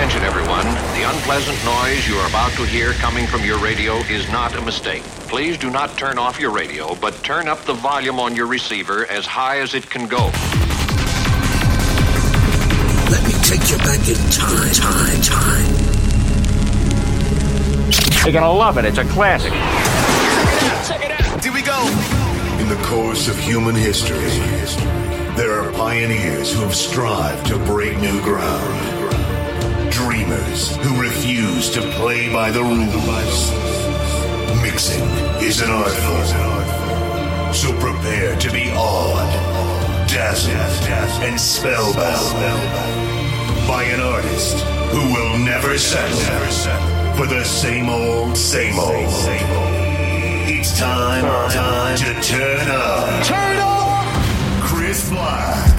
Attention, everyone. The unpleasant noise you are about to hear coming from your radio is not a mistake. Please do not turn off your radio, but turn up the volume on your receiver as high as it can go. Let me take you back in time, time, time. You're gonna love it. It's a classic. Check it out. Check it out. Here we go. In the course of human history, there are pioneers who have strived to break new ground dreamers who refuse to play by the rules. Mixing is an art form, so prepare to be awed, dazzled, and spellbound by an artist who will never settle for the same old, same old. It's time, time to turn up. Turn up! Chris Black.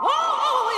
Oh, oh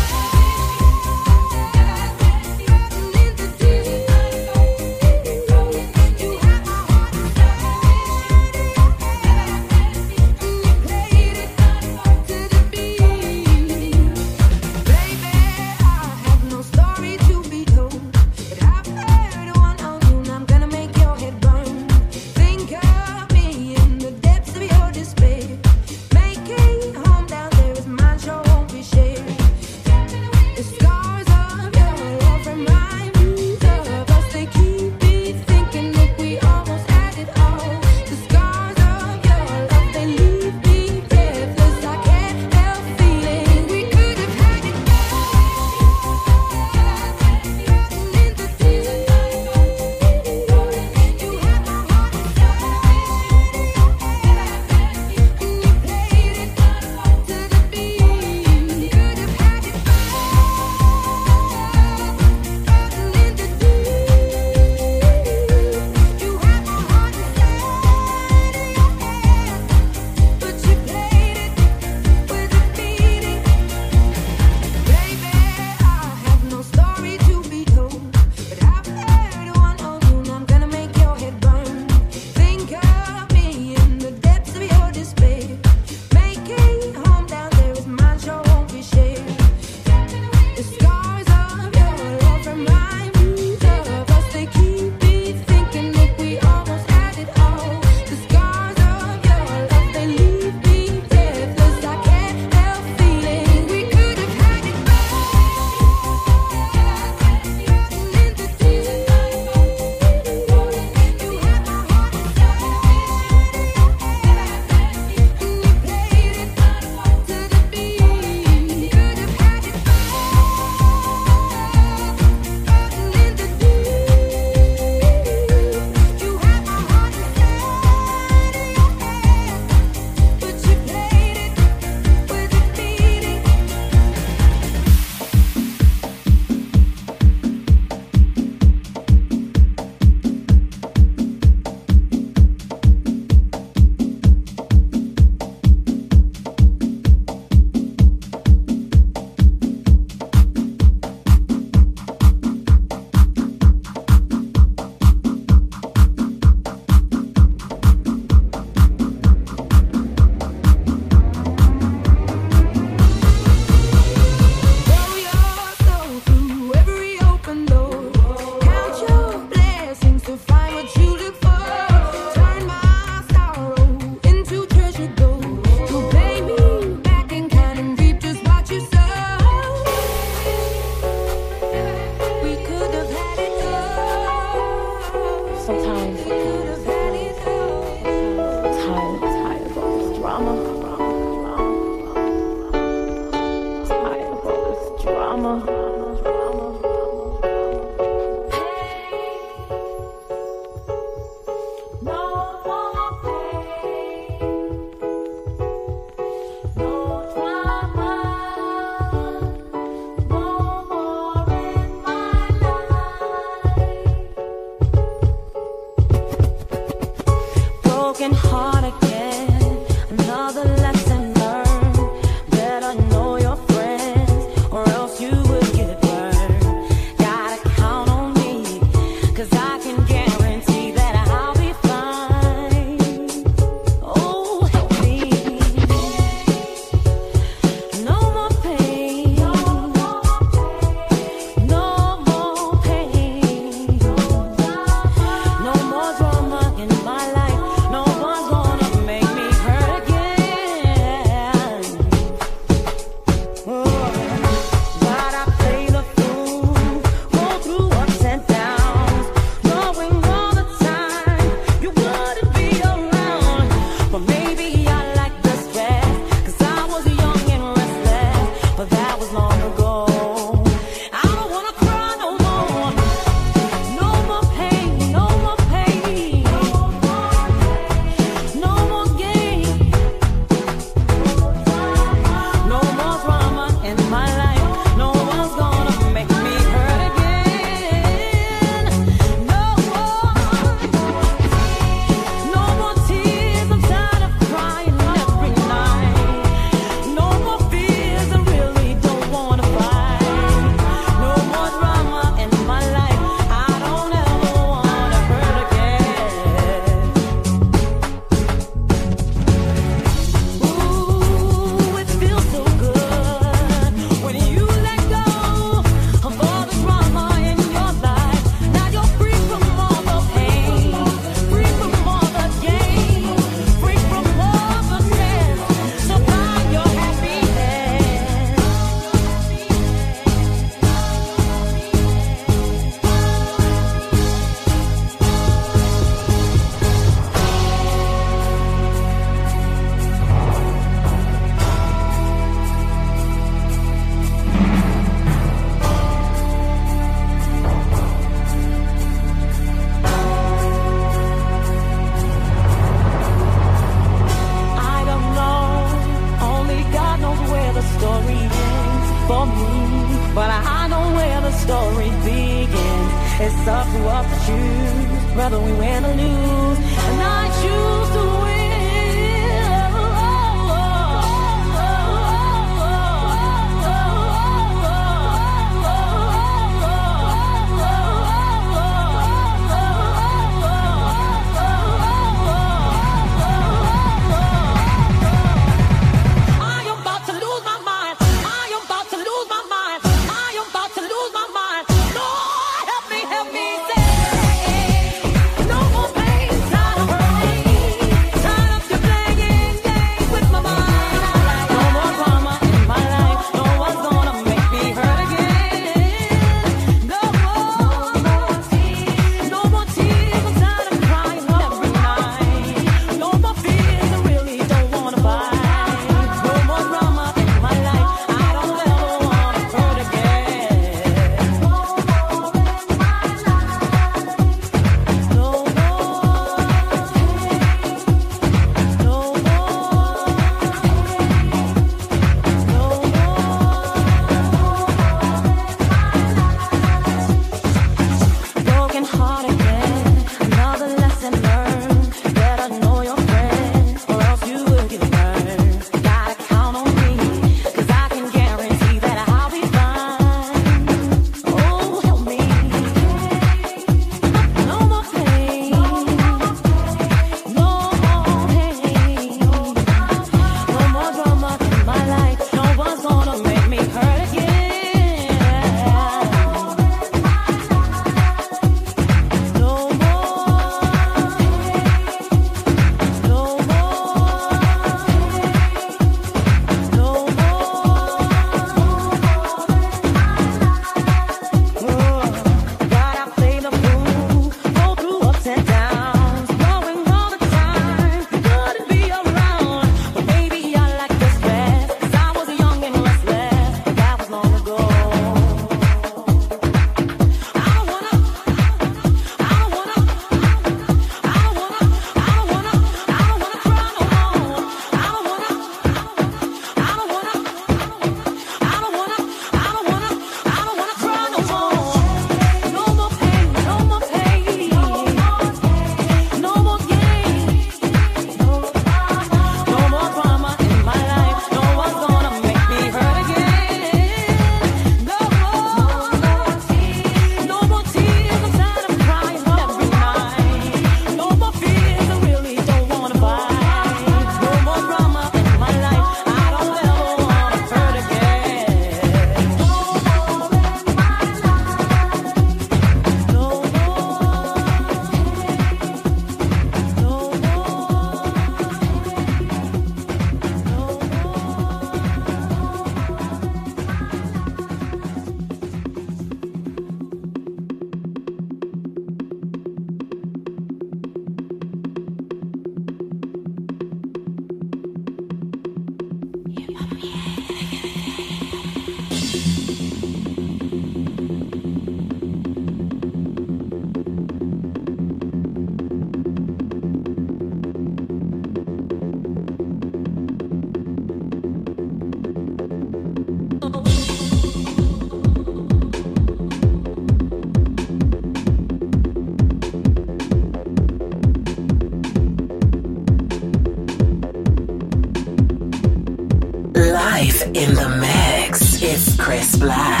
In the mix. It's Chris Black.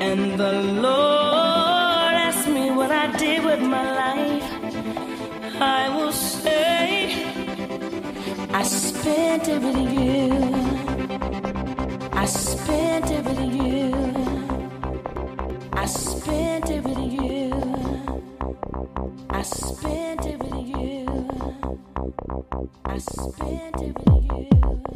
And the Lord asks me what I did with my life, I will say I spent it with you. I spent it with you. I spent it with you. I spent it with you. I spent it with you.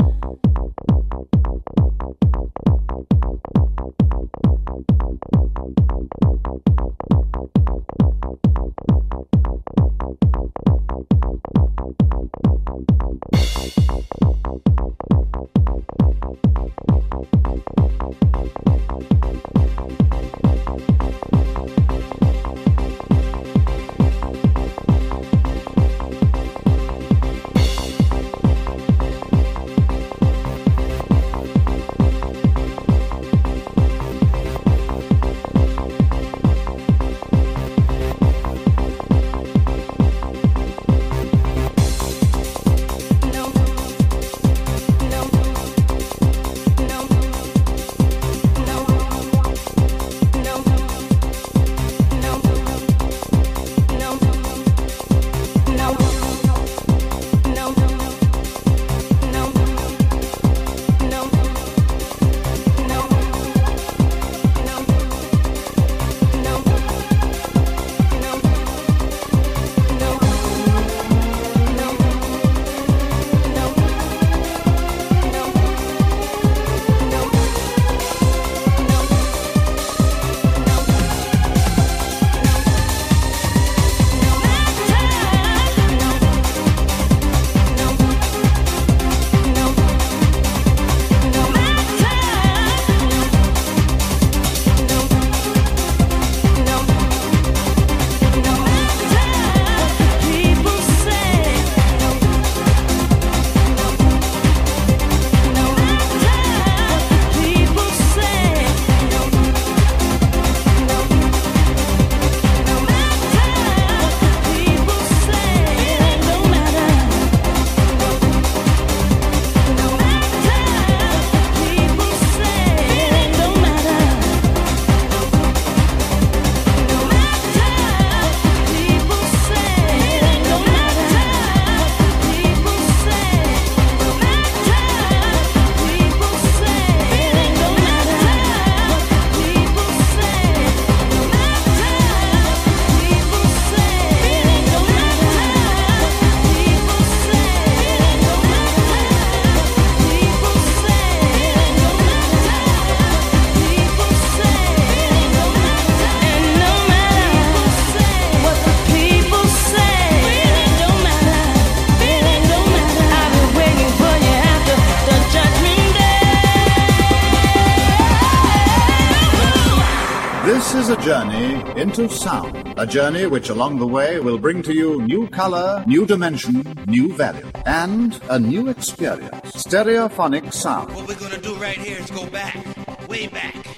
Journey into sound. A journey which along the way will bring to you new color, new dimension, new value, and a new experience. Stereophonic sound. What we're gonna do right here is go back, way back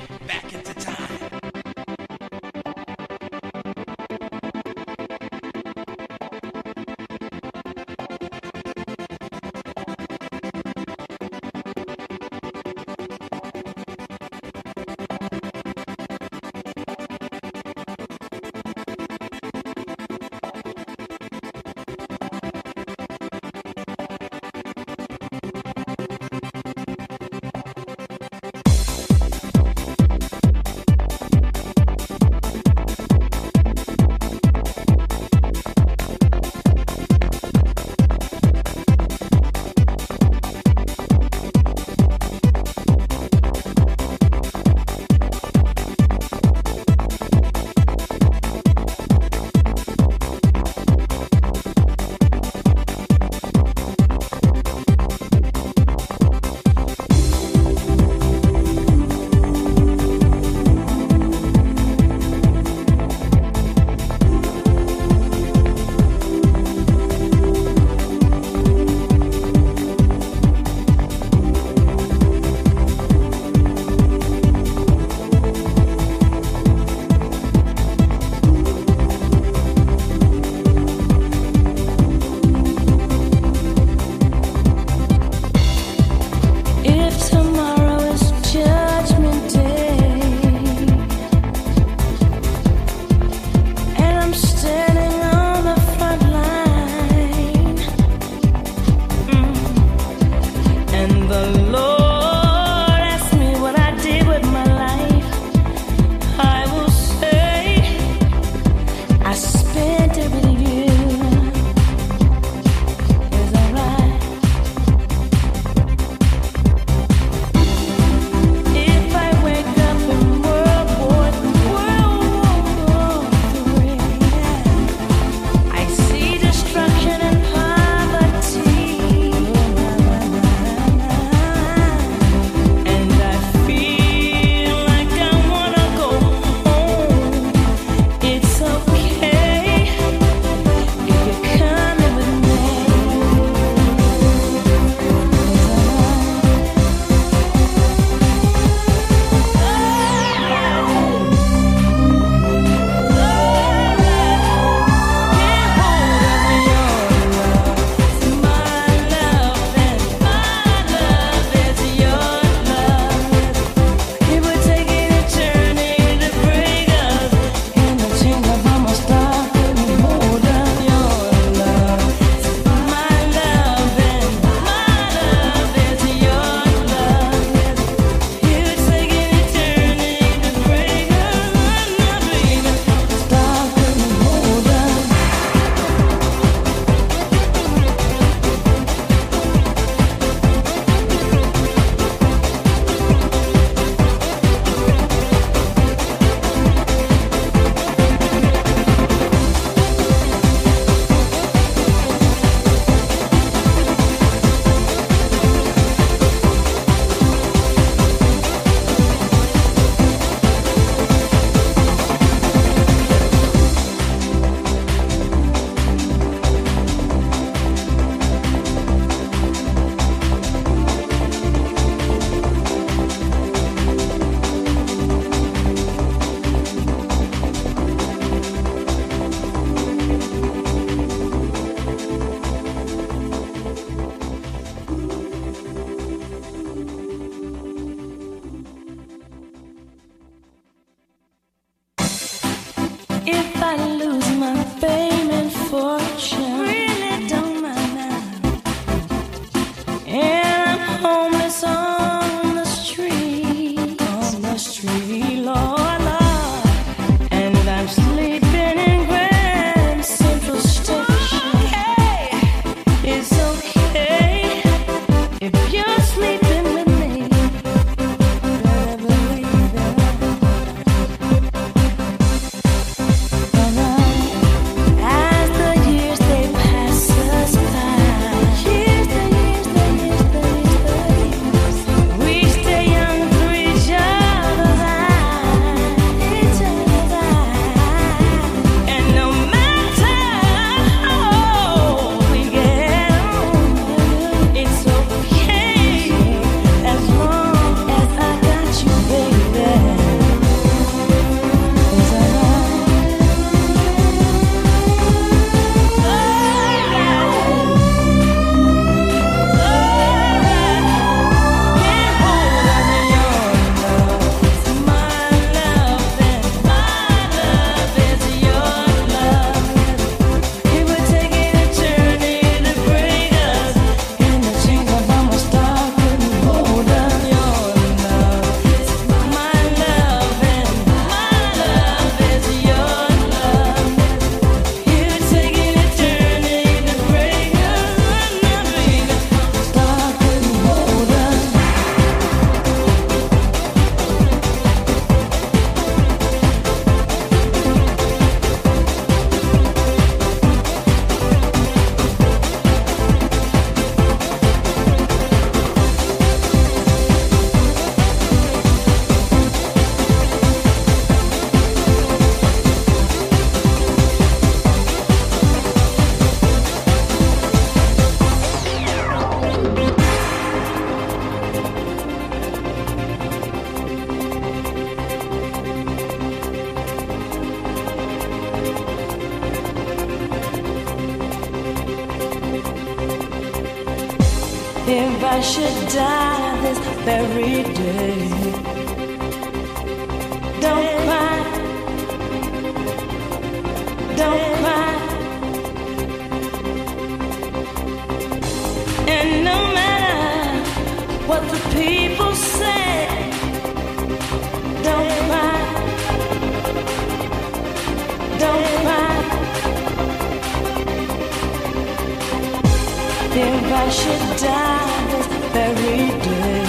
I should die this very day.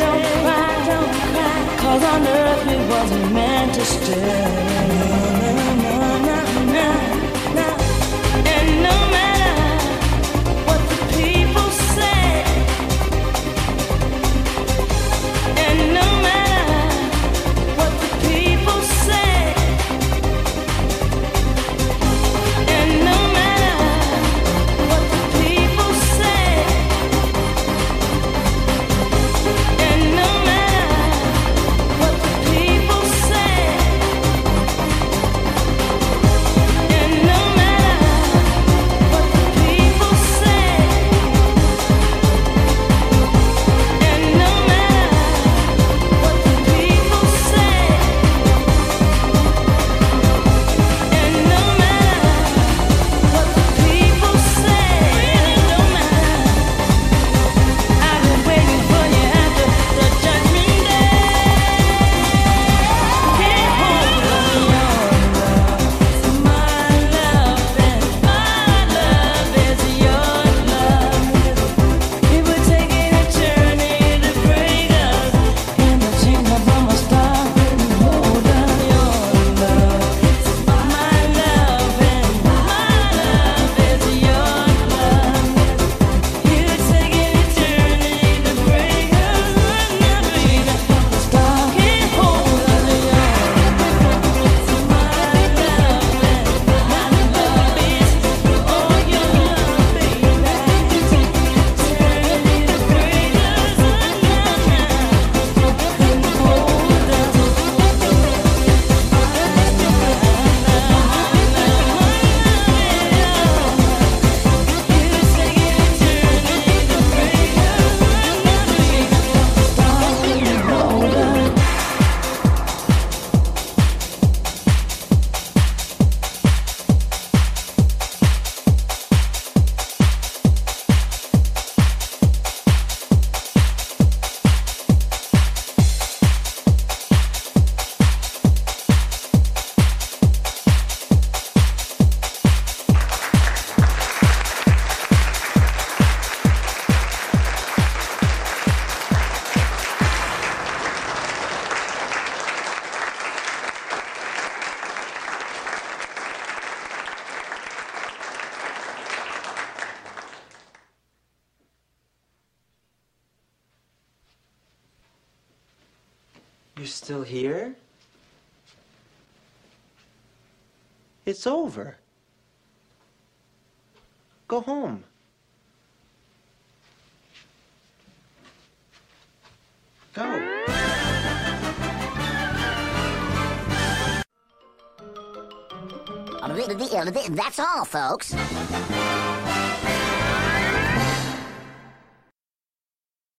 Don't cry, don't cause on earth we wasn't meant to stay. It's over. Go home. Go. That's all, folks.